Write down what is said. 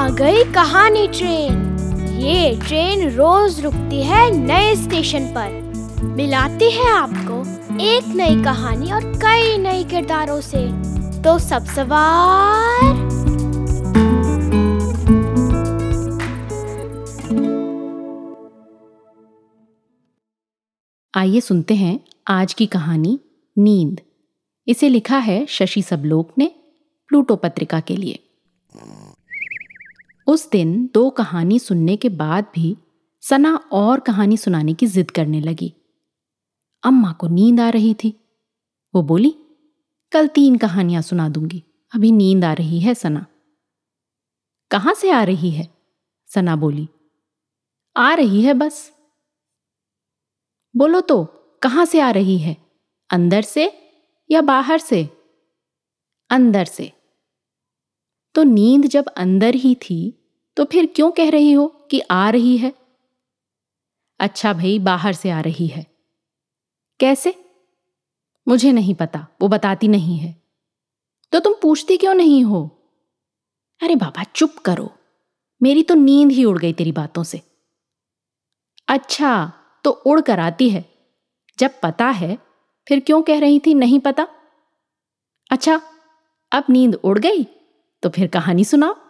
कहानी ट्रेन। ये ट्रेन रोज रुकती है नए स्टेशन पर। मिलाती है आपको एक नई कहानी और कई नए किरदारों से। तो सब सवार। आइए सुनते हैं आज की कहानी नींद। इसे लिखा है शशि सबलोक ने, प्लूटो पत्रिका के लिए। उस दिन दो कहानी सुनने के बाद भी सना और कहानी सुनाने की जिद करने लगी। अम्मा को नींद आ रही थी। वो बोली, कल तीन कहानियाँ सुना दूँगी। अभी नींद आ रही है सना। कहाँ से आ रही है? सना बोली। आ रही है बस। बोलो तो कहाँ से आ रही है? अंदर से या बाहर से? अंदर से। तो नींद जब अंदर ही थी तो फिर क्यों कह रही हो कि आ रही है? अच्छा भाई, बाहर से आ रही है। कैसे? मुझे नहीं पता, वो बताती नहीं है। तो तुम पूछती क्यों नहीं हो? अरे बाबा, चुप करो। मेरी तो नींद ही उड़ गई तेरी बातों से। अच्छा तो उड़ कर आती है। जब पता है, फिर क्यों कह रही थी, नहीं पता? अच्छा अब नींद उड़ गई तो फिर कहानी सुनाओ।